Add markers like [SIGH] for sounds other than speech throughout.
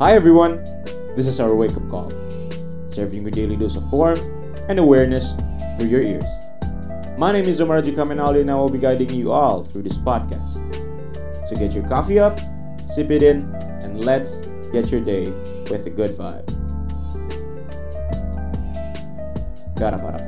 Hi everyone, this is our wake up call, serving you a daily dose of warmth and awareness through your ears. My name is Domaraji Kamenali and I will be guiding you all through this podcast. So get your coffee up, sip it in, and let's get your day with a good vibe. Garap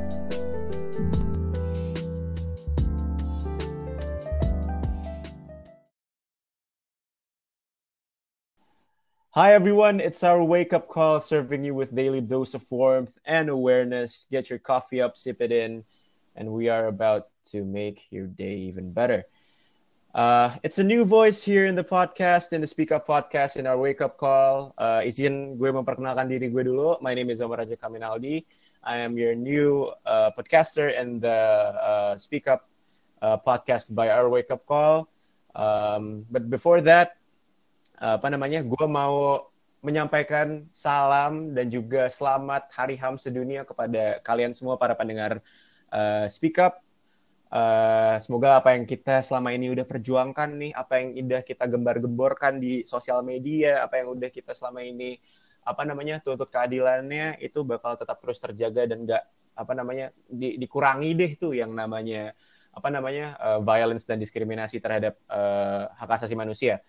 Hi everyone, it's our wake up call serving you with daily dose of warmth and awareness. Get your coffee up, sip it in, and we are about to make your day even better. Uh, it's a new voice here in the podcast, in the Speak Up podcast, in our wake up call. Uh, izin gue memperkenalkan diri gue dulu. My name is Omar Kaminaldi. I am your new uh, podcaster in the uh, Speak Up uh, podcast by our wake up call. Um, but before that, apa namanya? Gue mau menyampaikan salam dan juga selamat Hari HAM sedunia kepada kalian semua para pendengar uh, Speak Up. Uh, semoga apa yang kita selama ini udah perjuangkan nih, apa yang udah kita gembar-gemborkan di sosial media, apa yang udah kita selama ini apa namanya tuntut keadilannya itu bakal tetap terus terjaga dan nggak apa namanya di, dikurangi deh tuh yang namanya apa namanya uh, violence dan diskriminasi terhadap uh, hak asasi manusia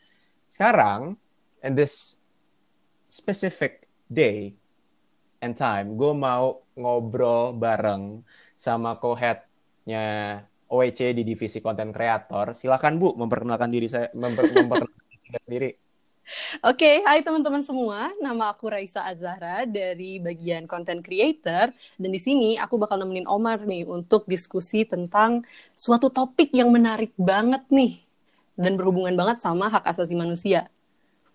sekarang in this specific day and time gue mau ngobrol bareng sama co-headnya OEC di divisi konten kreator. Silakan bu memperkenalkan diri saya memper, [LAUGHS] memperkenalkan diri Oke, okay, hai teman-teman semua. Nama aku Raisa Azahra dari bagian content creator. Dan di sini aku bakal nemenin Omar nih untuk diskusi tentang suatu topik yang menarik banget nih dan berhubungan banget sama hak asasi manusia.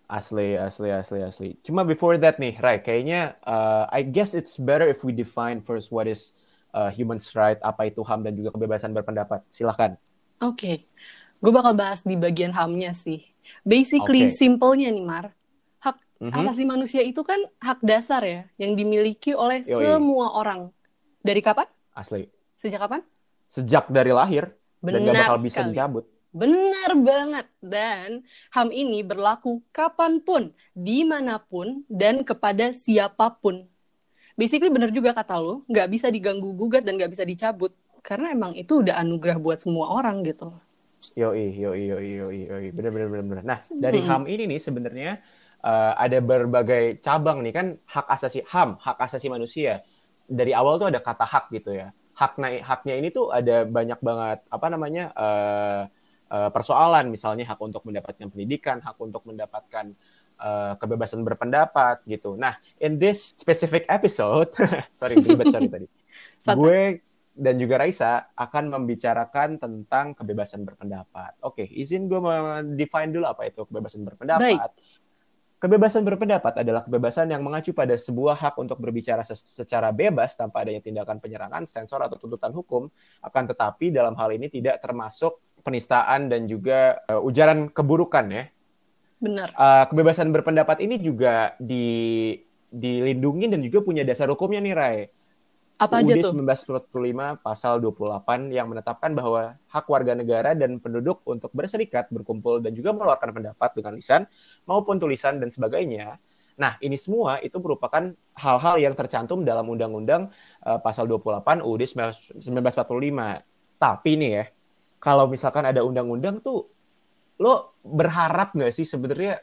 Asli, asli, asli, asli. Cuma before that nih, Rai, kayaknya uh, I guess it's better if we define first what is uh, human right, apa itu HAM dan juga kebebasan berpendapat. Silahkan. Oke. Okay. Gue bakal bahas di bagian HAM-nya sih. Basically, okay. simpelnya nih, Mar. Hak mm -hmm. asasi manusia itu kan hak dasar ya, yang dimiliki oleh Yoi. semua orang. Dari kapan? Asli. Sejak kapan? Sejak dari lahir. Benar dan gak bakal bisa dicabut. Benar banget. Dan HAM ini berlaku kapan pun, di mana pun, dan kepada siapa pun. Basically benar juga kata lo, nggak bisa diganggu gugat dan nggak bisa dicabut. Karena emang itu udah anugerah buat semua orang gitu. Yoi, yoi, yoi, yoi, yoi. Bener, bener, bener, bener. Nah, dari HAM ini nih sebenarnya uh, ada berbagai cabang nih kan hak asasi HAM, hak asasi manusia. Dari awal tuh ada kata hak gitu ya. Haknya, haknya ini tuh ada banyak banget apa namanya uh, uh, persoalan, misalnya hak untuk mendapatkan pendidikan, hak untuk mendapatkan uh, kebebasan berpendapat gitu. Nah, in this specific episode, [LAUGHS] sorry, ribet sorry tadi. [LAUGHS] Gue dan juga Raisa akan membicarakan tentang kebebasan berpendapat. Oke, izin gue define dulu apa itu kebebasan berpendapat. Baik. Kebebasan berpendapat adalah kebebasan yang mengacu pada sebuah hak untuk berbicara secara bebas tanpa adanya tindakan penyerangan, sensor atau tuntutan hukum. Akan tetapi dalam hal ini tidak termasuk penistaan dan juga uh, ujaran keburukan ya. Benar. Uh, kebebasan berpendapat ini juga di dilindungi dan juga punya dasar hukumnya nih Rai apa aja tuh? 1945 pasal 28 yang menetapkan bahwa hak warga negara dan penduduk untuk berserikat, berkumpul dan juga mengeluarkan pendapat dengan lisan maupun tulisan dan sebagainya. Nah, ini semua itu merupakan hal-hal yang tercantum dalam Undang-Undang uh, pasal 28 UUD 1945. Tapi nih ya, kalau misalkan ada undang-undang tuh lo berharap nggak sih sebenarnya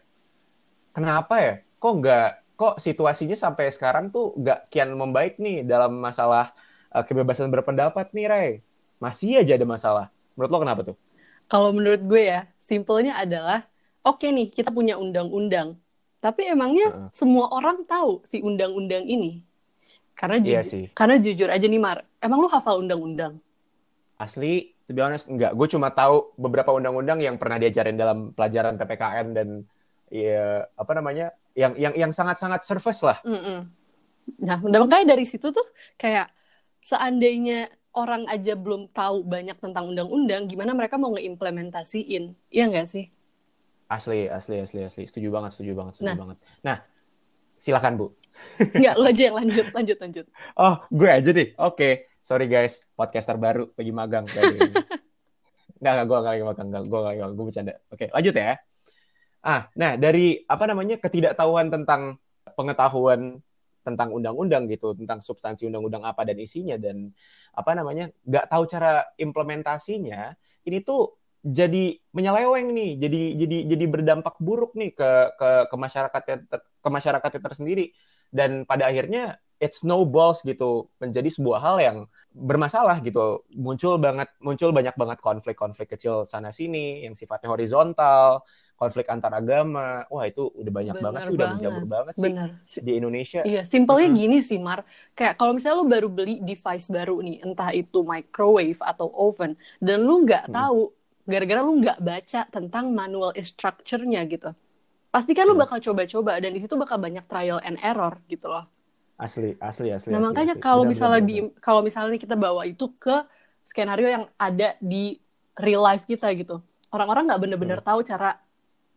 kenapa ya? Kok nggak kok situasinya sampai sekarang tuh gak kian membaik nih dalam masalah uh, kebebasan berpendapat nih, Ray. Masih aja ada masalah. Menurut lo kenapa tuh? Kalau menurut gue ya, simpelnya adalah, oke okay nih, kita punya undang-undang. Tapi emangnya uh. semua orang tahu si undang-undang ini? Karena iya jujur, sih. karena jujur aja nih Mar, emang lu hafal undang-undang? Asli, to be honest, enggak. Gue cuma tahu beberapa undang-undang yang pernah diajarin dalam pelajaran PPKN dan ya apa namanya yang yang yang sangat-sangat surface lah. Mm -mm. Nah, makanya dari situ tuh kayak seandainya orang aja belum tahu banyak tentang undang-undang, gimana mereka mau ngeimplementasiin? Iya nggak sih? Asli, asli, asli, asli. Setuju banget, setuju banget, setuju nah. banget. Nah, silakan Bu. Nggak, lo aja yang lanjut, lanjut, lanjut. [LAUGHS] Oh, gue aja deh. Oke, okay. Sorry guys, podcaster baru lagi magang. [LAUGHS] Nggak, nggak, gue nggak lagi magang. Nggak, gue nggak, gue bercanda. Oke, lanjut ya Ah, nah dari apa namanya ketidaktahuan tentang pengetahuan tentang undang-undang gitu, tentang substansi undang-undang apa dan isinya dan apa namanya nggak tahu cara implementasinya, ini tuh jadi menyeleweng nih, jadi jadi jadi berdampak buruk nih ke ke ke masyarakat ke masyarakat tersendiri dan pada akhirnya it snowballs gitu menjadi sebuah hal yang bermasalah gitu. Muncul banget muncul banyak banget konflik-konflik kecil sana sini yang sifatnya horizontal konflik antar agama. Wah itu udah banyak Bener banget sih udah menjamur banget. sih Bener. di Indonesia. iya simpelnya hmm. gini sih Mar. Kayak kalau misalnya lu baru beli device baru nih entah itu microwave atau oven dan lu nggak hmm. tahu gara-gara lu nggak baca tentang manual instructure-nya gitu pasti kan lu bakal coba-coba dan di situ bakal banyak trial and error gitu loh Asli, asli, asli. Nah, asli, makanya kalau misalnya di kalau misalnya kita bawa itu ke skenario yang ada di real life kita gitu. Orang-orang nggak bener-bener hmm. tahu cara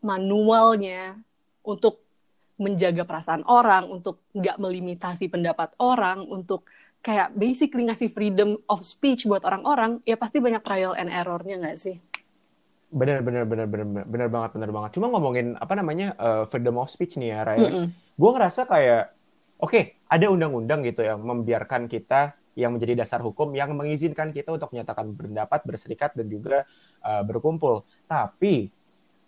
manualnya untuk menjaga perasaan orang, untuk nggak melimitasi pendapat orang, untuk kayak basically ngasih freedom of speech buat orang-orang, ya pasti banyak trial and errornya nggak sih? Bener, bener, bener, bener, bener banget, bener banget. Cuma ngomongin apa namanya uh, freedom of speech nih ya, Raya. Mm -mm. Gue ngerasa kayak oke, okay, ada undang-undang gitu yang membiarkan kita yang menjadi dasar hukum yang mengizinkan kita untuk menyatakan pendapat, berserikat dan juga uh, berkumpul. Tapi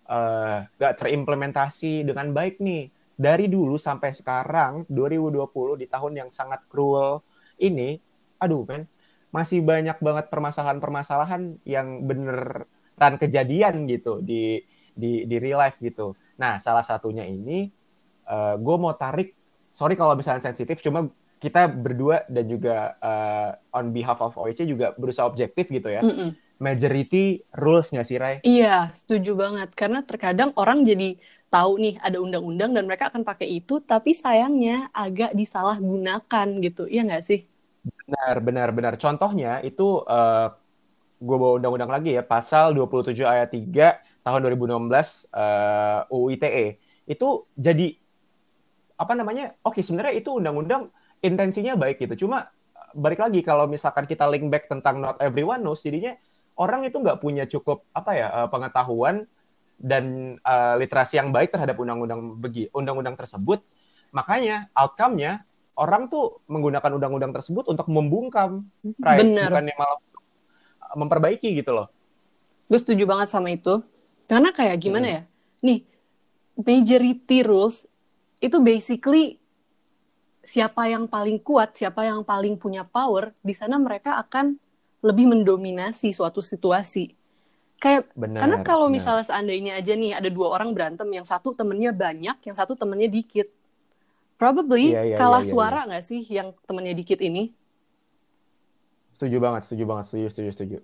uh, terimplementasi dengan baik nih. Dari dulu sampai sekarang 2020 di tahun yang sangat cruel ini, aduh men, masih banyak banget permasalahan-permasalahan yang beneran kejadian gitu di di di real life gitu. Nah, salah satunya ini uh, eh, gue mau tarik sorry kalau misalnya sensitif, cuma kita berdua dan juga uh, on behalf of OEC juga berusaha objektif gitu ya. Mm -mm. Majority rules nggak sih, Rai? Iya, setuju banget. Karena terkadang orang jadi tahu nih ada undang-undang dan mereka akan pakai itu, tapi sayangnya agak disalahgunakan gitu. Iya nggak sih? Benar, benar, benar. Contohnya itu uh, eh, gue bawa undang-undang lagi ya, pasal 27 ayat 3 tahun 2016 uh, UU ITE. Itu jadi apa namanya oke okay, sebenarnya itu undang-undang intensinya baik gitu cuma balik lagi kalau misalkan kita link back tentang not everyone knows jadinya orang itu nggak punya cukup apa ya eh, pengetahuan dan uh, literasi yang baik terhadap undang-undang begi undang-undang tersebut makanya outcome-nya orang tuh menggunakan undang-undang tersebut untuk membungkam right? Bener. bukannya malah memperbaiki gitu loh gue setuju banget sama itu karena kayak gimana hmm. ya nih majority rules itu basically siapa yang paling kuat, siapa yang paling punya power, di sana mereka akan lebih mendominasi suatu situasi. Kayak bener, karena kalau misalnya seandainya aja nih ada dua orang berantem, yang satu temennya banyak, yang satu temennya dikit, probably yeah, yeah, kalah yeah, yeah, suara nggak yeah. sih yang temennya dikit ini? Setuju banget, setuju banget, setuju, setuju, setuju.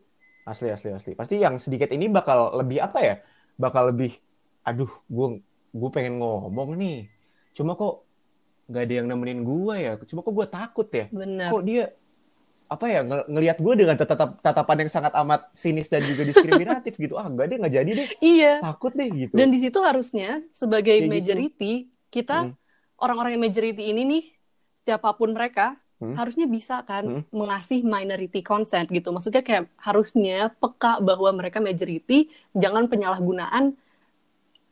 Asli, asli, asli. Pasti yang sedikit ini bakal lebih apa ya? Bakal lebih, aduh, gue gue pengen ngomong nih cuma kok nggak ada yang nemenin gue ya cuma kok gue takut ya Bener. kok dia apa ya ng ngelihat gue dengan tatap tatapan yang sangat amat sinis dan juga diskriminatif gitu ah nggak deh nggak jadi deh iya takut deh gitu dan di situ harusnya sebagai Kayak gitu. majority gitu. kita hmm. orang-orang yang majority ini nih siapa pun mereka hmm. harusnya bisa kan hmm. mengasih minority consent gitu maksudnya kayak harusnya peka bahwa mereka majority jangan penyalahgunaan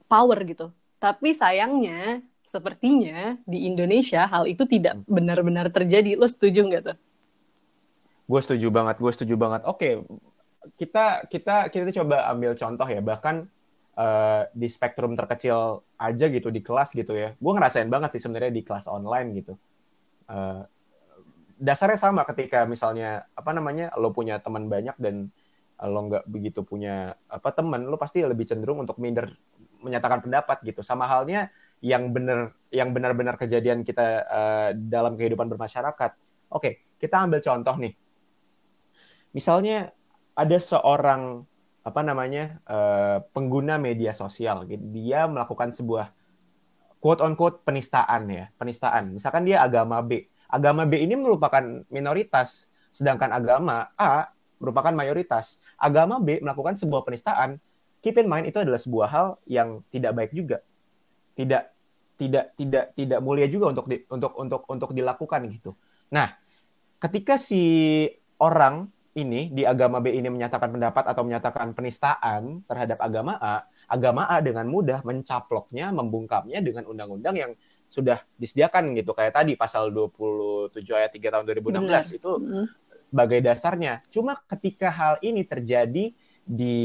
power gitu tapi sayangnya sepertinya di Indonesia hal itu tidak benar-benar terjadi. Lo setuju nggak tuh? Gue setuju banget, gue setuju banget. Oke, kita kita kita coba ambil contoh ya. Bahkan uh, di spektrum terkecil aja gitu di kelas gitu ya. Gue ngerasain banget sih sebenarnya di kelas online gitu. Uh, dasarnya sama ketika misalnya apa namanya lo punya teman banyak dan lo nggak begitu punya apa teman lo pasti lebih cenderung untuk minder menyatakan pendapat gitu sama halnya yang benar yang benar-benar kejadian kita uh, dalam kehidupan bermasyarakat. Oke, kita ambil contoh nih. Misalnya ada seorang apa namanya uh, pengguna media sosial, dia melakukan sebuah quote on quote penistaan ya, penistaan. Misalkan dia agama B, agama B ini merupakan minoritas, sedangkan agama A merupakan mayoritas. Agama B melakukan sebuah penistaan, keep in mind itu adalah sebuah hal yang tidak baik juga tidak tidak tidak tidak mulia juga untuk di, untuk untuk untuk dilakukan gitu. Nah, ketika si orang ini di agama B ini menyatakan pendapat atau menyatakan penistaan terhadap agama A, agama A dengan mudah mencaploknya, membungkamnya dengan undang-undang yang sudah disediakan gitu. Kayak tadi pasal 27 ayat 3 tahun 2016 Benar. itu sebagai dasarnya. Cuma ketika hal ini terjadi di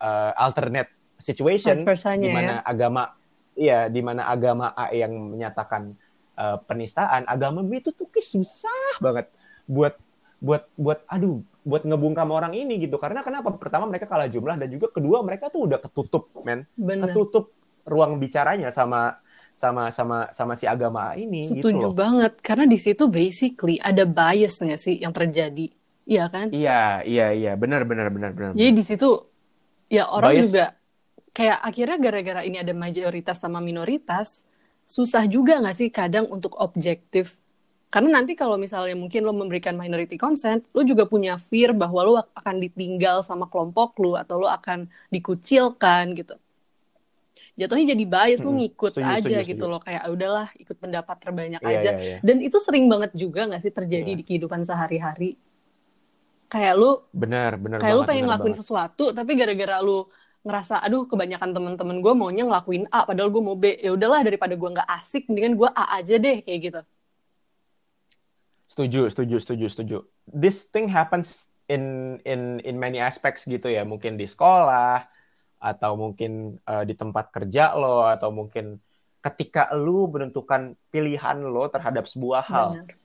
uh, alternate situation di mana ya. agama iya di mana agama A yang menyatakan uh, penistaan, agama B itu tuh susah banget buat buat buat aduh buat ngebungkam orang ini gitu. Karena kenapa? Pertama mereka kalah jumlah dan juga kedua mereka tuh udah ketutup men. Bener. ketutup ruang bicaranya sama sama sama sama si agama ini gitu setuju gitu banget karena di situ basically ada bias nggak sih yang terjadi? Iya kan? Iya iya iya. Benar benar benar benar jadi di situ ya orang bias. juga kayak akhirnya gara-gara ini ada mayoritas sama minoritas susah juga nggak sih kadang untuk objektif karena nanti kalau misalnya mungkin lo memberikan minority consent, lo juga punya fear bahwa lo akan ditinggal sama kelompok lo atau lo akan dikucilkan gitu. Jatuhnya jadi bias hmm, lo ngikut setuju, aja setuju, gitu lo kayak ah, udahlah ikut pendapat terbanyak yeah, aja. Yeah, yeah. Dan itu sering banget juga nggak sih terjadi yeah. di kehidupan sehari-hari. Kayak lo benar benar kayak lo pengen ngelakuin banget. sesuatu tapi gara-gara lo ngerasa aduh kebanyakan temen-temen gue maunya ngelakuin A padahal gue mau B ya udahlah daripada gue nggak asik mendingan gue A aja deh kayak gitu Setuju, setuju, setuju, setuju. This thing happens in in in many aspects gitu ya. Mungkin di sekolah atau mungkin uh, di tempat kerja lo atau mungkin ketika lu menentukan pilihan lo terhadap sebuah hal. Benar.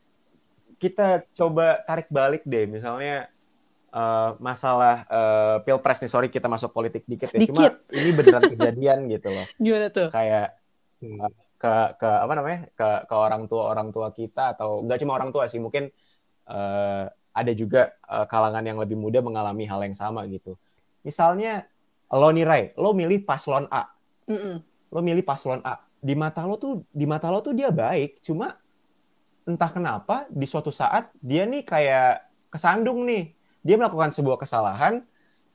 Kita coba tarik balik deh, misalnya uh, masalah uh, pilpres nih. Sorry kita masuk politik dikit, ya. Cuma ini beneran kejadian [LAUGHS] gitu loh. Gimana tuh? Kayak ke ke apa namanya ke ke orang tua orang tua kita atau nggak cuma orang tua sih mungkin uh, ada juga uh, kalangan yang lebih muda mengalami hal yang sama gitu misalnya lo nih Ray lo milih paslon A mm -mm. lo milih paslon A di mata lo tuh di mata lo tuh dia baik cuma entah kenapa di suatu saat dia nih kayak kesandung nih dia melakukan sebuah kesalahan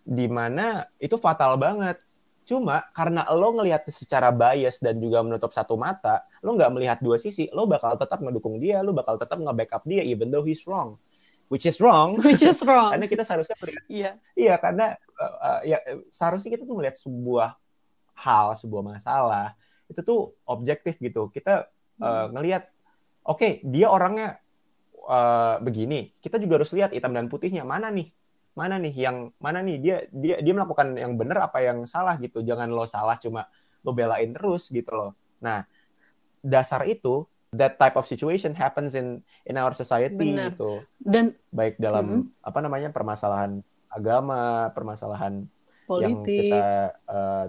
di mana itu fatal banget Cuma karena lo ngelihat secara bias dan juga menutup satu mata, lo nggak melihat dua sisi, lo bakal tetap mendukung dia, lo bakal tetap nge-backup dia even though he's wrong. Which is wrong. [LAUGHS] Which is wrong. karena kita seharusnya melihat. Iya. Yeah. Iya, karena uh, uh, ya seharusnya kita tuh melihat sebuah hal, sebuah masalah itu tuh objektif gitu. Kita uh, ngelihat oke, okay, dia orangnya uh, begini. Kita juga harus lihat hitam dan putihnya mana nih mana nih yang mana nih dia dia dia melakukan yang benar apa yang salah gitu jangan lo salah cuma lo belain terus gitu loh nah dasar itu that type of situation happens in in our society Benar. gitu dan baik dalam mm -hmm. apa namanya permasalahan agama permasalahan politik. yang kita uh,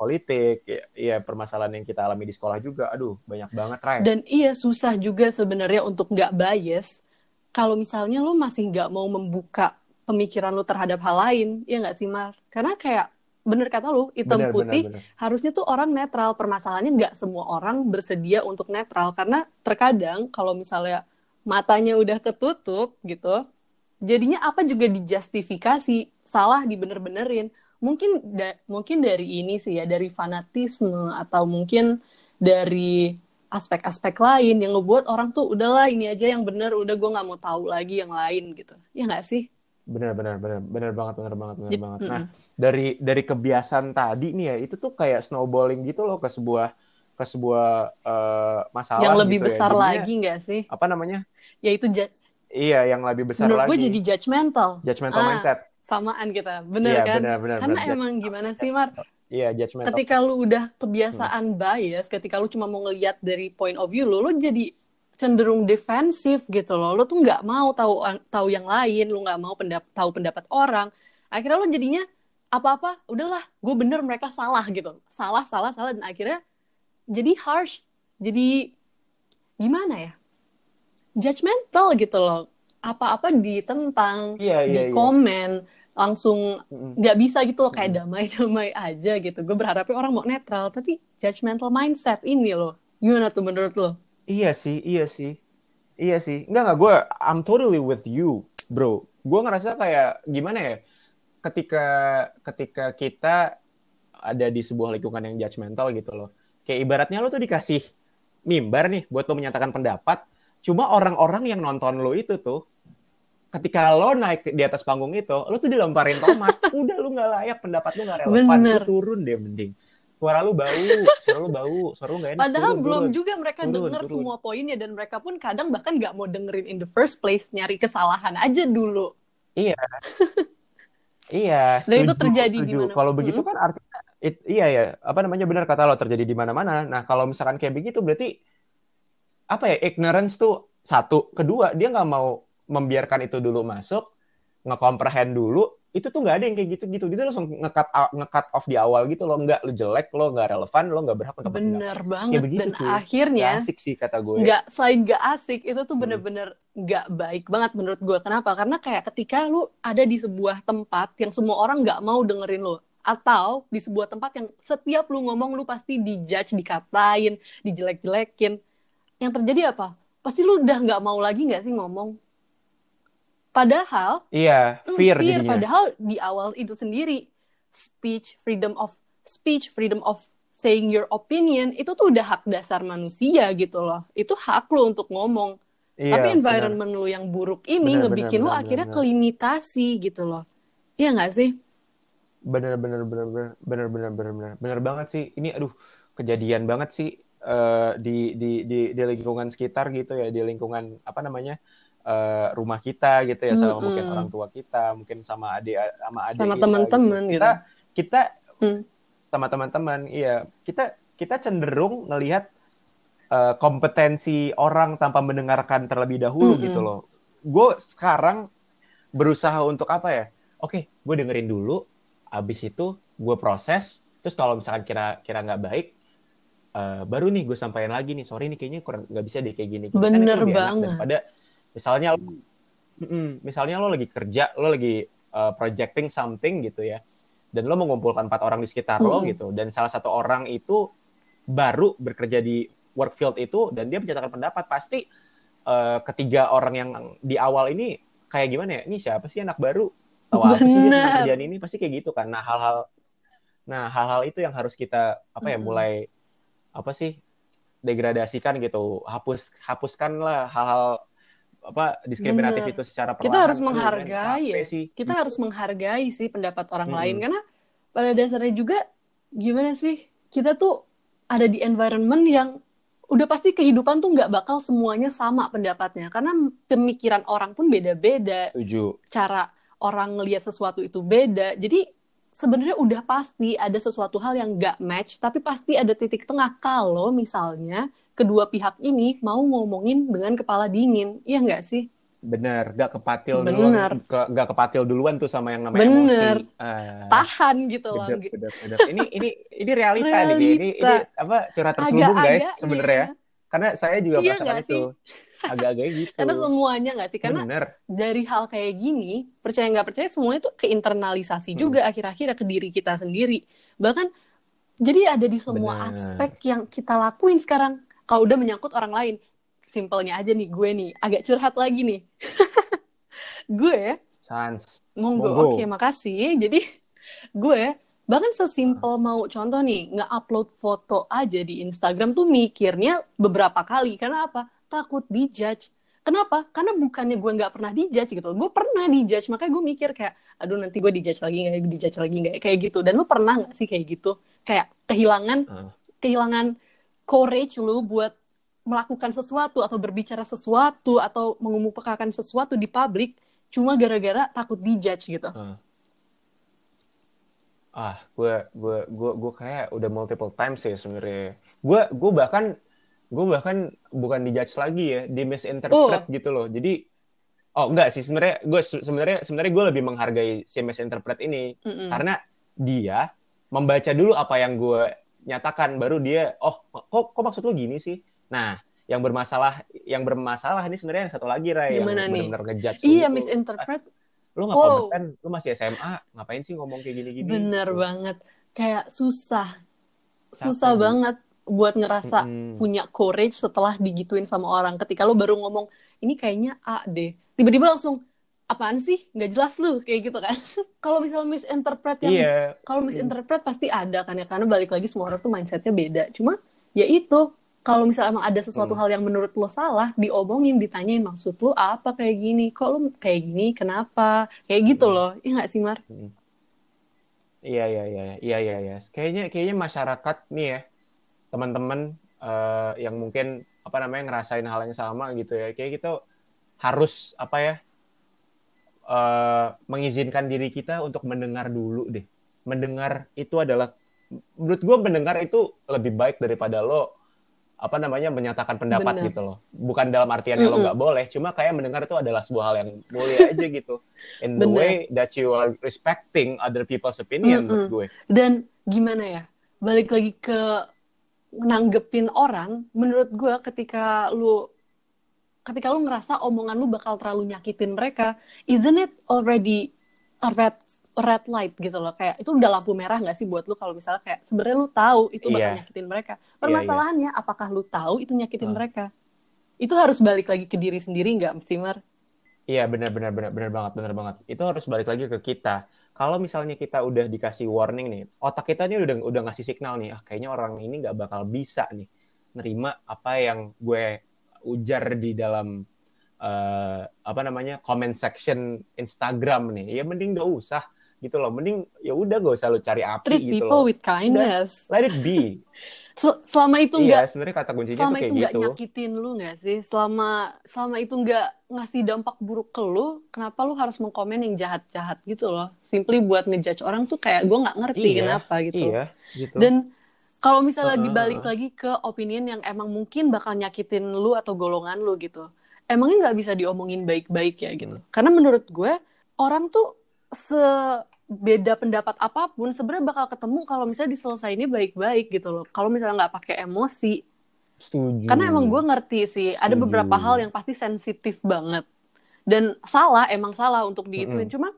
politik ya, ya permasalahan yang kita alami di sekolah juga aduh banyak banget Ray. dan iya susah juga sebenarnya untuk nggak bias kalau misalnya lo masih nggak mau membuka pemikiran lu terhadap hal lain, ya nggak sih Mar? Karena kayak bener kata lu, hitam bener, putih, bener, bener. harusnya tuh orang netral. Permasalahannya nggak semua orang bersedia untuk netral. Karena terkadang kalau misalnya matanya udah ketutup gitu, jadinya apa juga dijustifikasi, salah dibener-benerin. Mungkin da mungkin dari ini sih ya, dari fanatisme atau mungkin dari aspek-aspek lain yang ngebuat orang tuh udahlah ini aja yang bener, udah gue nggak mau tahu lagi yang lain gitu. Ya nggak sih? benar benar benar benar banget benar banget benar banget nah dari dari kebiasaan tadi nih ya itu tuh kayak snowballing gitu loh ke sebuah ke sebuah uh, masalah yang lebih gitu ya. besar ya. lagi nggak sih apa namanya ya itu iya yang lebih besar menurut lagi gue jadi judgmental judgmental ah, mindset samaan kita bener iya, kan bener, bener, karena bener. emang gimana sih Mar Iya, judgmental. Ketika lu udah kebiasaan hmm. bias, ketika lu cuma mau ngelihat dari point of view lu, lu jadi cenderung defensif gitu loh. Lo tuh nggak mau tahu tahu yang lain, lo nggak mau pendap tahu pendapat orang. Akhirnya lo jadinya apa-apa, udahlah, gue bener mereka salah gitu. Salah, salah, salah dan akhirnya jadi harsh, jadi gimana ya? Judgmental gitu loh. Apa-apa ditentang, yeah, yeah, di komen, yeah. Langsung nggak bisa gitu loh kayak damai-damai aja gitu. Gue berharapnya orang mau netral, tapi judgmental mindset ini loh. Gimana tuh menurut lo? Iya sih, iya sih. Iya sih. Enggak, enggak. Gue, I'm totally with you, bro. Gue ngerasa kayak, gimana ya, ketika ketika kita ada di sebuah lingkungan yang judgmental gitu loh. Kayak ibaratnya lo tuh dikasih mimbar nih buat lo menyatakan pendapat. Cuma orang-orang yang nonton lo itu tuh ketika lo naik di atas panggung itu, lo tuh dilemparin tomat. [LAUGHS] Udah lu nggak layak, pendapat lu nggak relevan. Bener. Lu turun deh mending. Suara lu bau, suara lu bau, suara lu nggak enak. Padahal turun, belum turun. juga mereka Turun, denger turun. semua poinnya dan mereka pun kadang bahkan nggak mau dengerin in the first place, nyari kesalahan aja dulu. Iya. [LAUGHS] iya, Dan itu setuju, terjadi di setuju. mana- Kalau begitu Hmm. kan artinya it- iya ya, apa namanya benar kata lo terjadi di mana-mana. Nah, kalau misalkan kayak begitu berarti apa ya? Ignorance tuh satu, kedua dia nggak mau membiarkan itu dulu masuk, nge-comprehend dulu. Itu tuh nggak ada yang kayak gitu-gitu. Dia langsung nge-cut out- nge-cut off di awal gitu lo nggak lo jelek, lo nggak relevan, lo nggak berhak untuk. Bener banget. begitu, dan cuy. Akhirnya asik sih kata gue. nggak selain nggak asik itu tuh Hmm. bener-bener nggak baik banget menurut gue kenapa karena kayak ketika lu ada di sebuah tempat yang semua orang nggak mau dengerin lu atau di sebuah tempat yang setiap lu ngomong lu pasti dijudge dikatain dijelek-jelekin yang terjadi apa pasti lu udah nggak mau lagi nggak sih ngomong padahal Iya, Hmm, fear jadinya. Padahal di awal itu sendiri speech, freedom of speech, freedom of saying your opinion itu tuh udah hak dasar manusia gitu loh. Itu hak lu untuk ngomong. Iya, Tapi environment lu yang buruk ini Benar, ngebikin benar, lu benar, akhirnya kelimitasi gitu loh. Iya nggak sih? bener bener bener bener bener bener bener bener bener banget sih ini aduh kejadian banget sih eh, di di di di lingkungan sekitar gitu ya di lingkungan apa namanya eh, rumah kita gitu ya sama Mm-mm. mungkin orang tua kita mungkin sama adik sama adik Sama kita teman-teman gitu. gitu. kita kita Hmm. sama teman-teman iya kita kita cenderung ngelihat eh, kompetensi orang tanpa mendengarkan terlebih dahulu Mm-mm. gitu loh gue sekarang berusaha untuk apa ya oke gue dengerin dulu abis itu gue proses terus kalau misalkan kira-kira nggak baik eh, baru nih gue sampaikan lagi nih sorry nih kayaknya kurang nggak bisa deh kayak gini Kan itu Bener enak banget. daripada misalnya lo, Mm-mm, misalnya lo lagi kerja lo lagi eh, projecting something gitu ya dan lo mengumpulkan empat orang di sekitar lo Mm-mm. gitu dan salah satu orang itu baru bekerja di work field itu dan dia menyatakan pendapat pasti eh, ketiga orang yang di awal ini kayak gimana ya? Ini siapa sih anak baru? Tahu apa sih dia kerjaan ini? Pasti kayak gitu kan. Nah hal-hal nah hal-hal itu yang harus kita apa ya Mm-mm. mulai apa sih degradasikan gitu. Hapus hapuskanlah hal-hal apa diskriminatif Bener. itu secara perlahan Kita harus men, menghargai ya. sih. Kita harus menghargai sih pendapat orang Mm-mm. lain karena pada dasarnya juga gimana sih kita tuh ada di environment yang udah pasti kehidupan tuh nggak bakal semuanya sama pendapatnya. Karena pemikiran orang pun beda-beda. Setuju. Cara orang ngelihat sesuatu itu beda. Jadi sebenarnya udah pasti ada sesuatu hal yang nggak match tapi pasti ada titik tengah. Kalau misalnya kedua pihak ini mau ngomongin dengan kepala dingin. Iya nggak sih? Bener gak kepatil Bener. duluan ke, gak kepatil duluan tuh sama yang namanya Bener. emosi. Ah, tahan gitu loh bedep, bedep, bedep. ini ini ini realita, nih ini ini Realita. apa curhat terselubung guys sebenarnya karena saya juga Iya merasakan itu. agak-agak [LAUGHS] gitu. Karena semuanya nggak sih? Karena bener dari hal kayak gini percaya nggak percaya semuanya tuh keinternalisasi Hmm. juga akhir-akhirnya ke diri kita sendiri. Bahkan jadi ada di semua Benar. aspek yang kita lakuin sekarang kalau udah menyangkut orang lain simpelnya aja nih gue nih agak curhat lagi nih. [LAUGHS] Gue sans. Monggo Monggo. oke makasih. Jadi gue bahkan sesimpel mau contoh nih nge-upload foto aja di Instagram tuh mikirnya beberapa kali. Karena apa? Takut dijudge. Kenapa? Karena bukannya gue nggak pernah dijudge gitu. Gue pernah dijudge. Makanya gue mikir kayak aduh nanti gue dijudge lagi nggak? Dijudge lagi nggak? Ya? kayak gitu. Dan lu pernah nggak sih kayak gitu? Kayak kehilangan Ah. kehilangan courage lu buat melakukan sesuatu atau berbicara sesuatu atau mengemukakan sesuatu di publik cuma gara-gara takut dijudge gitu. ah gue gue gue gue kayak udah multiple times ya sebenarnya. Gue gue bahkan gue bahkan bukan dijudge lagi ya di misinterpret gitu loh. Jadi oh enggak sih sebenarnya gue se- sebenarnya sebenarnya gue lebih menghargai si misinterpret ini. Mm-mm. karena dia membaca dulu apa yang gue nyatakan baru dia oh kok kok maksud lu gini sih nah yang bermasalah yang bermasalah ini sebenarnya yang satu lagi Ray Gimana yang benar-benar ngejudge Iya, gitu. misinterpret lu nggak Wow. kompeten lu masih SMA ngapain sih ngomong kayak gini-gini bener Gitu. banget. Kayak susah. Susah Bu. banget buat ngerasa Mm-mm. punya courage setelah digituin sama orang. Ketika lo baru ngomong, ini kayaknya A deh. Tiba-tiba langsung, apaan sih? Nggak jelas lu. Kayak gitu kan. [LAUGHS] Kalau misalnya misinterpret yang iya kalau misinterpret pasti ada kan ya karena balik lagi semua orang tuh mindsetnya beda cuma ya itu kalau misalnya emang ada sesuatu Hmm. hal yang menurut lo salah, diomongin, ditanyain maksud lo apa kayak gini, kok lo kayak gini, kenapa, kayak gitu Hmm. loh, iya nggak sih Mar? Iya iya iya iya iya iya. Kayaknya kayaknya masyarakat nih ya teman-teman eh, yang mungkin apa namanya ngerasain hal yang sama gitu ya. Kayak kita harus apa ya eh, mengizinkan diri kita untuk mendengar dulu deh. Mendengar itu adalah menurut gue mendengar itu lebih baik daripada lo apa namanya menyatakan pendapat Bener. gitu loh. Bukan dalam artian lo Mm-mm. nggak boleh, cuma kayak mendengar itu adalah sebuah hal yang mulia [LAUGHS] aja gitu. In the Bener. way that you are respecting other people's opinion menurut Mm-mm. gue. Dan gimana ya, balik lagi ke nanggepin orang, menurut gue ketika lu ketika lu ngerasa omongan lu bakal terlalu nyakitin mereka, isn't it already a red red light gitu loh kayak itu udah lampu merah nggak sih buat lu kalau misalnya kayak sebenarnya lu tahu itu bakal Iya. nyakitin mereka. iya. Permasalahannya apakah lu tahu itu nyakitin Ah. mereka? Itu harus balik lagi ke diri sendiri nggak, Mar? Iya benar benar benar benar banget benar banget. Itu harus balik lagi ke kita. Kalau misalnya kita udah dikasih warning nih, otak kita nih udah udah ngasih signal nih, ah kayaknya orang ini nggak bakal bisa nih nerima apa yang gue ujar di dalam eh, apa namanya comment section Instagram nih. Ya mending gak usah gitu loh. Mending ya udah gak usah lu cari api Treat gitu people loh. with kindness. Let it be. [LAUGHS] Sel- Selama itu nggak Iya, sebenarnya kata kuncinya selama tuh kayak itu nggak gitu. nyakitin lu nggak sih selama selama itu nggak ngasih dampak buruk ke lu kenapa lu harus mengkomen yang jahat-jahat gitu loh simply buat ngejudge orang tuh kayak gue nggak ngerti Iya, kenapa gitu Iya, gitu. dan kalau misalnya Heeh, dibalik lagi ke opinion yang emang mungkin bakal nyakitin lu atau golongan lu gitu emangnya nggak bisa diomongin baik-baik ya gitu Hmm. karena menurut gue orang tuh sebeda pendapat apa pun sebenarnya bakal ketemu kalau misalnya diselesainnya baik-baik gitu loh kalau misalnya nggak pakai emosi Setuju. karena emang gue ngerti sih, ada Setuju. beberapa hal yang pasti sensitif banget. Dan salah, emang salah untuk diituin. Mm-mm. Cuma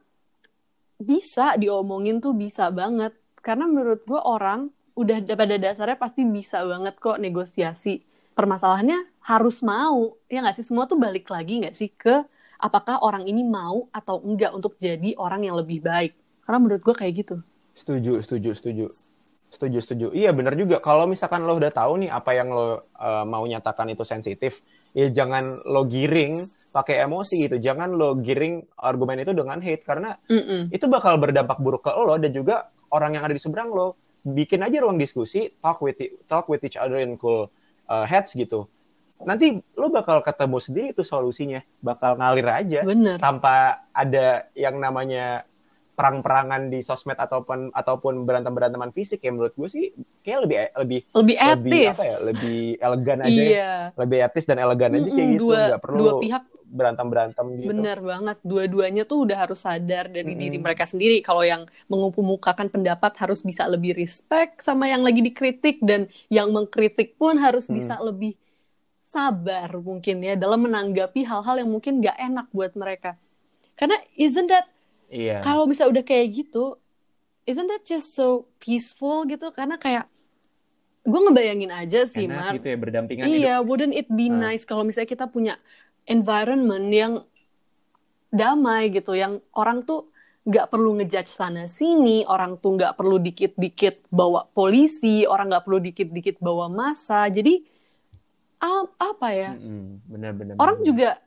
bisa diomongin tuh bisa banget. Karena menurut gue orang udah da- pada dasarnya pasti bisa banget kok negosiasi. Permasalahannya harus mau. Ya nggak sih? Semua tuh balik lagi nggak sih ke apakah orang ini mau atau enggak untuk jadi orang yang lebih baik. Karena menurut gue kayak gitu. Setuju, setuju, setuju. Setuju, setuju. Iya bener juga. Kalau misalkan lo udah tahu nih apa yang lo uh, mau nyatakan itu sensitif, ya jangan lo giring pakai emosi gitu. Jangan lo giring argumen itu dengan hate karena Mm-mm. itu bakal berdampak buruk ke lo dan juga orang yang ada di seberang lo. Bikin aja ruang diskusi, talk with talk with each other in cool uh, heads gitu. Nanti lo bakal ketemu sendiri tuh solusinya, bakal ngalir aja Bener. tanpa ada yang namanya perang-perangan di sosmed ataupun ataupun berantem-beranteman fisik ya menurut gue sih kayak lebih lebih Lebih lebih etis. apa ya lebih elegan aja ya. Iya. lebih etis dan elegan aja kayak gitu dua, nggak perlu dua pihak berantem-berantem gitu Bener banget, dua-duanya tuh udah harus sadar dari Mm-mm. diri mereka sendiri. Kalau yang mengemukakan pendapat harus bisa lebih respect sama yang lagi dikritik dan yang mengkritik pun harus Mm. bisa lebih sabar mungkin ya dalam menanggapi hal-hal yang mungkin gak enak buat mereka. Karena isn't that iya kalau bisa udah kayak gitu, isn't that just so peaceful gitu? Karena kayak gue ngebayangin aja sih, enak Mar. gitu ya berdampingan hidup Iya, wouldn't it be Ah. nice kalau misalnya kita punya environment yang damai gitu, yang orang tuh nggak perlu ngejudge sana sini, orang tuh nggak perlu dikit-dikit bawa polisi, orang nggak perlu dikit-dikit bawa massa. Jadi apa ya? Mm-mm, benar-benar Orang juga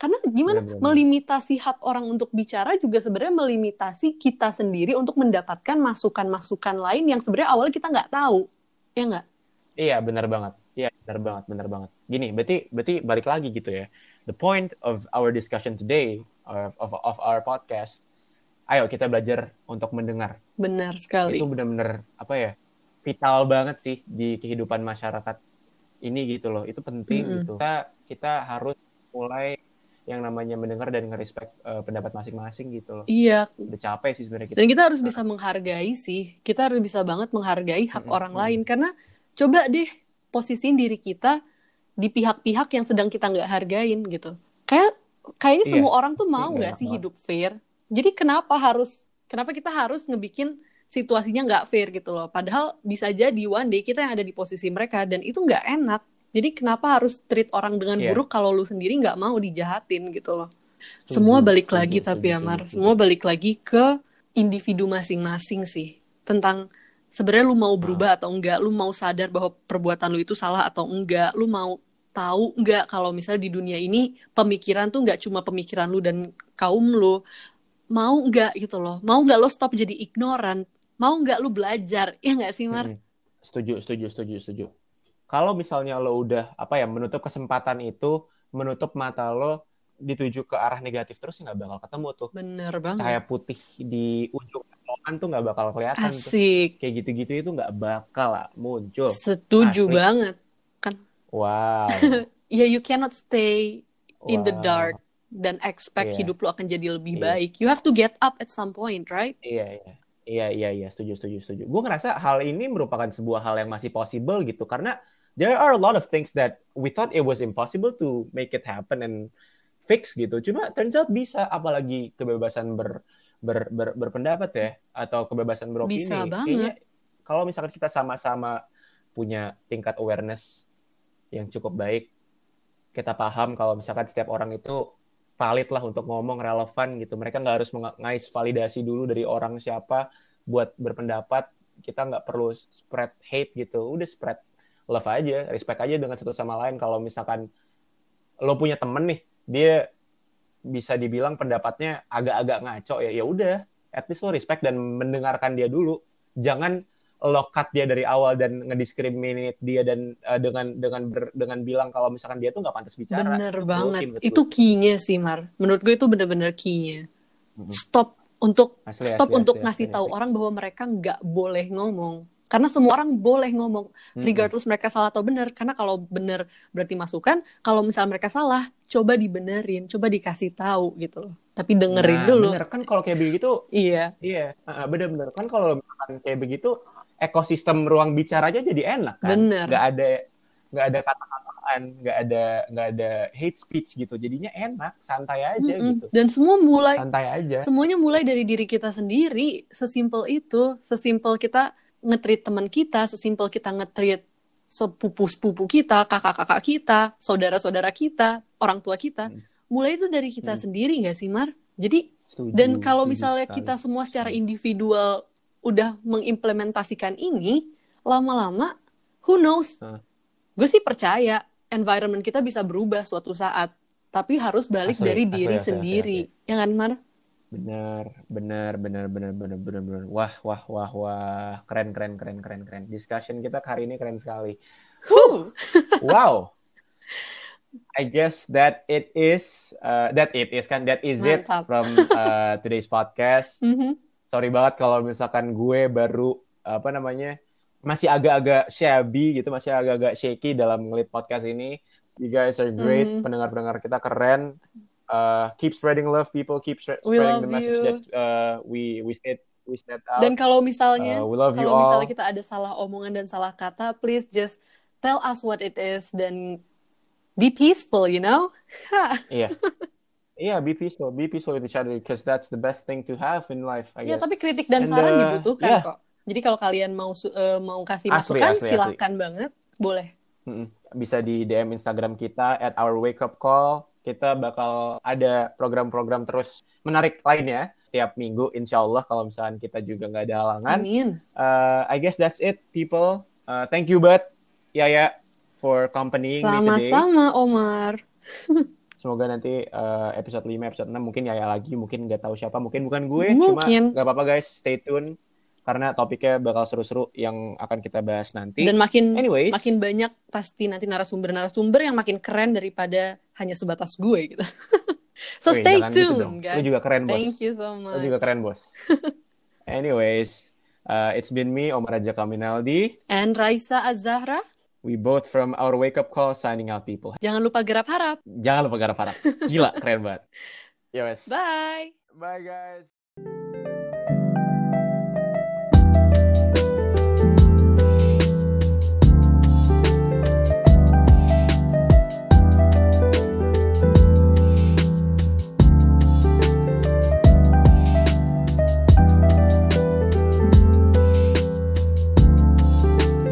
karena gimana Benar-benar. melimitasi hak orang untuk bicara juga sebenarnya melimitasi kita sendiri untuk mendapatkan masukan-masukan lain yang sebenarnya awalnya kita nggak tahu, ya nggak? Iya, benar banget. Iya, benar banget, benar banget. Gini, berarti berarti balik lagi gitu ya. The point of our discussion today of of, of our podcast, ayo kita belajar untuk mendengar. Benar sekali. Itu benar-benar apa ya? Vital banget sih di kehidupan masyarakat ini gitu loh. Itu penting Mm-mm. gitu. Kita kita harus mulai yang namanya mendengar dan nge-respect eh, pendapat masing-masing gitu loh. Iya, Udah capek sih sebenarnya kita. Dan kita harus bisa menghargai sih. Kita harus bisa banget menghargai hak Mm-mm, orang mm. lain. Karena coba deh posisiin diri kita di pihak-pihak yang sedang kita nggak hargain gitu. Kayak kayaknya Iya. semua orang tuh mau Iya, nggak sih banget. hidup fair. Jadi kenapa harus kenapa kita harus ngebikin situasinya nggak fair gitu loh. Padahal bisa jadi one day kita yang ada di posisi mereka dan itu nggak enak. Jadi kenapa harus treat orang dengan Iya. buruk kalau lu sendiri nggak mau dijahatin gitu loh. Setuju, Semua balik setuju, lagi setuju, tapi Amar, semua balik lagi ke individu masing-masing sih tentang sebenarnya lu mau berubah atau enggak, lu mau sadar bahwa perbuatan lu itu salah atau enggak, lu mau tahu enggak kalau misalnya di dunia ini pemikiran tuh enggak cuma pemikiran lu dan kaum lu, mau enggak gitu loh, mau enggak lo stop jadi ignoran, mau enggak lu belajar, ya enggak sih Mar? Mm-mm. Setuju, setuju, setuju, setuju. Kalau misalnya lo udah apa ya menutup kesempatan itu, menutup mata lo dituju ke arah negatif terus ya nggak bakal ketemu tuh. Bener banget. Cahaya putih di ujung terowongan tuh nggak bakal kelihatan tuh. Asik. Kayak gitu-gitu itu nggak bakal lah muncul. Setuju Asli. banget. Wow. [LAUGHS] Ya you cannot stay in the Wow. dark dan expect Iya. hidup lu akan jadi lebih Iya. baik. You have to get up at some point, right? Iya, iya. Iya, iya, iya, setuju, setuju, setuju. Gue ngerasa hal ini merupakan sebuah hal yang masih possible gitu. Karena there are a lot of things that we thought it was impossible to make it happen and fix gitu. Cuma turns out bisa, apalagi kebebasan ber, ber, ber- berpendapat ya, atau kebebasan beropini. Bisa banget. Kayaknya kalau misalkan kita sama-sama punya tingkat awareness yang cukup baik, kita paham kalau misalkan setiap orang itu valid lah untuk ngomong relevan gitu. Mereka nggak harus mengais validasi dulu dari orang siapa buat berpendapat. Kita nggak perlu spread hate gitu. Udah spread love aja, respect aja dengan satu sama lain. Kalau misalkan lo punya temen nih, dia bisa dibilang pendapatnya agak-agak ngaco ya, ya udah. At least lo respect dan mendengarkan dia dulu. Jangan lo cut dia dari awal dan ngediskriminate dia dan uh, dengan dengan ber- dengan bilang kalau misalkan dia tuh nggak pantas bicara. Bener Itu banget. menurut Itu key-nya sih, Mar. Menurut gue itu bener-bener key-nya. Stop untuk Asli, stop asli, untuk asli, ngasih asli, tahu asli. orang bahwa mereka nggak boleh ngomong. Karena semua orang boleh ngomong, regardless mereka salah atau benar. Karena kalau benar berarti masukan, kalau misalnya mereka salah, coba dibenerin, coba dikasih tahu gitu loh. Tapi dengerin Nah, dulu. Bener kan kalau kayak begitu, Iya, iya, bener-bener kan kalau kayak begitu, ekosistem ruang bicaranya jadi enak kan. Bener. Nggak ada nggak ada kata-kataan, nggak ada nggak ada hate speech gitu. Jadinya enak, santai aja Mm-mm. gitu. Dan semua mulai Santai aja. semuanya mulai dari diri kita sendiri. Sesimpel itu, sesimpel kita ngetrit teman kita, sesimpel kita ngetrit sepupu-sepupu kita, kakak-kakak kita, saudara-saudara kita, orang tua kita. Hmm. Mulai itu dari kita Hmm. sendiri nggak sih, Mar? Jadi, Setuju, dan kalau setuju misalnya sekali. kita semua secara individual udah mengimplementasikan ini, lama-lama, who knows? Hah. Gue sih percaya environment kita bisa berubah suatu saat. Tapi harus balik Asli, dari asli, diri asli, asli, sendiri. Ya kan, Mar? Bener, bener, bener, bener, bener, bener, bener. Wah, wah, wah, wah. Keren, keren, keren, keren, keren. Discussion kita hari ini keren sekali. Wow. I guess that it is, uh, that it is kan, that is it Mantap. from uh, today's podcast. [LAUGHS] Mhm. Sorry banget kalau misalkan gue baru apa namanya masih agak-agak shabby gitu, masih agak-agak shaky dalam ngelit podcast ini. You guys are great, Mhm. pendengar-pendengar kita keren. Uh, keep spreading love, people. Keep spreading love the message you. that uh, we we said we said out. Dan kalau misalnya, Uh, we love you kalau all. misalnya kita ada salah omongan dan salah kata, please just tell us what it is dan be peaceful, you know? [LAUGHS] Iya. Iya, be peaceful, be peaceful with each other because that's the best thing to have in life, I Ya, guess. tapi kritik dan And, saran uh, dibutuhkan yeah. kok. Jadi kalau kalian mau eh, mau kasih Asli, masukan, asli, asli. silahkan banget, boleh. Mm-mm. Bisa di DM Instagram kita at our wake up call. Kita bakal ada program-program terus menarik lainnya tiap minggu, insya Allah kalau misalkan kita juga nggak ada halangan. Amin. Uh, I guess that's it, people. Uh, thank you, Bud, Yaya, for accompanying me today. Sama-sama, Omar. [LAUGHS] Semoga nanti uh, episode 5, episode 6 mungkin Yaya lagi, mungkin nggak tahu siapa, mungkin bukan gue, cuma Mungkin. nggak apa-apa guys, stay tune karena topiknya bakal seru-seru yang akan kita bahas nanti. Dan makin Anyways, makin banyak pasti nanti narasumber-narasumber yang makin keren daripada hanya sebatas gue gitu. [LAUGHS] so Wih, stay gitu tuned, guys. Lu juga keren, bos. Thank you so Lu much. juga keren, bos. [LAUGHS] Anyways, uh, it's been me, Omar Raja Kaminaldi. And Raisa Azahra, We both from our wake up call signing out people. jangan lupa gerap harap. Jangan lupa garap harap. Gila, keren banget. [LAUGHS] Yes. Bye. Bye guys.